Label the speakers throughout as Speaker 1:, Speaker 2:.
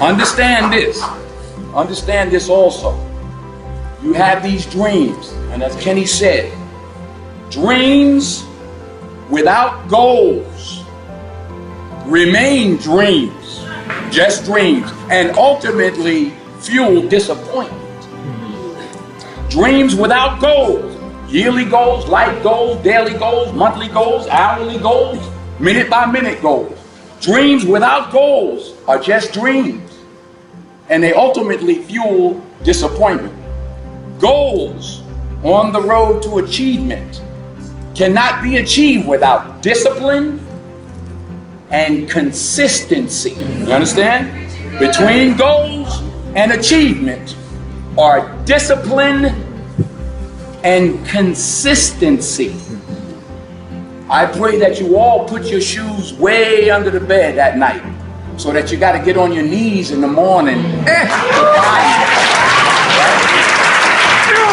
Speaker 1: Understand this. Understand this also. You have these dreams, and as Kenny said, dreams without goals remain dreams, just dreams, and ultimately fuel disappointment. Dreams without goals, yearly goals, life goals, daily goals, monthly goals, hourly goals, minute by minute goals. Dreams without goals are just dreams, and they ultimately fuel disappointment. Goals on the road to achievement cannot be achieved without discipline and consistency. You understand? Between goals and achievement are discipline and consistency. I pray that you all put your shoes way under the bed at night so that you got to get on your knees in the morning. Eh.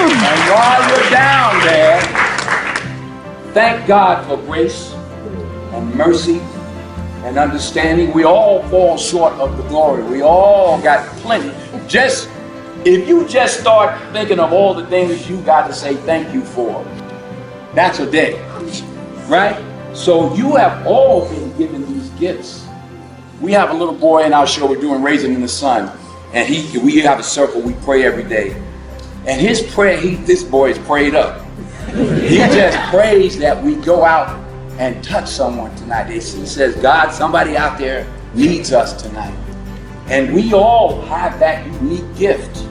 Speaker 1: and while you're down there, thank God for grace and mercy and understanding. We all fall short of the glory. We all got plenty. Just if you just start thinking of all the things you got to say thank you for, that's a day. Right? So you have all been given these gifts. We have a little boy in our show we're doing Raisin in the Sun. And he we have a circle, we pray every day. And his prayer, he this boy is prayed up. He just prays that we go out and touch someone tonight. He says, God, somebody out there needs us tonight. And we all have that unique gift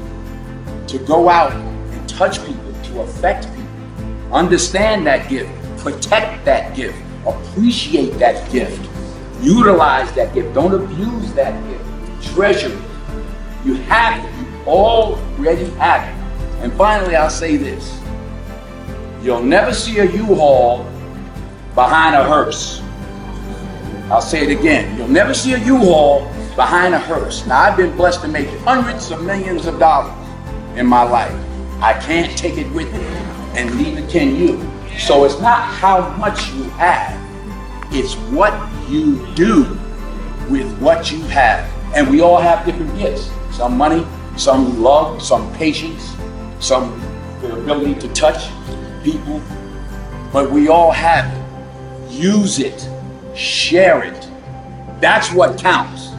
Speaker 1: to go out and touch people, to affect people. Understand that gift, protect that gift, appreciate that gift, utilize that gift. Don't abuse that gift, treasure it. You have it, you already have it. And finally, I'll say this you'll never see a U Haul behind a hearse. I'll say it again. You'll never see a U-Haul behind a hearse. Now, I've been blessed to make hundreds of millions of dollars in my life. I can't take it with me, and neither can you. So it's not how much you have, it's what you do with what you have. And we all have different gifts. Some money, some love, some patience, some the ability to touch people. But we all have it use it, share it. That's what counts.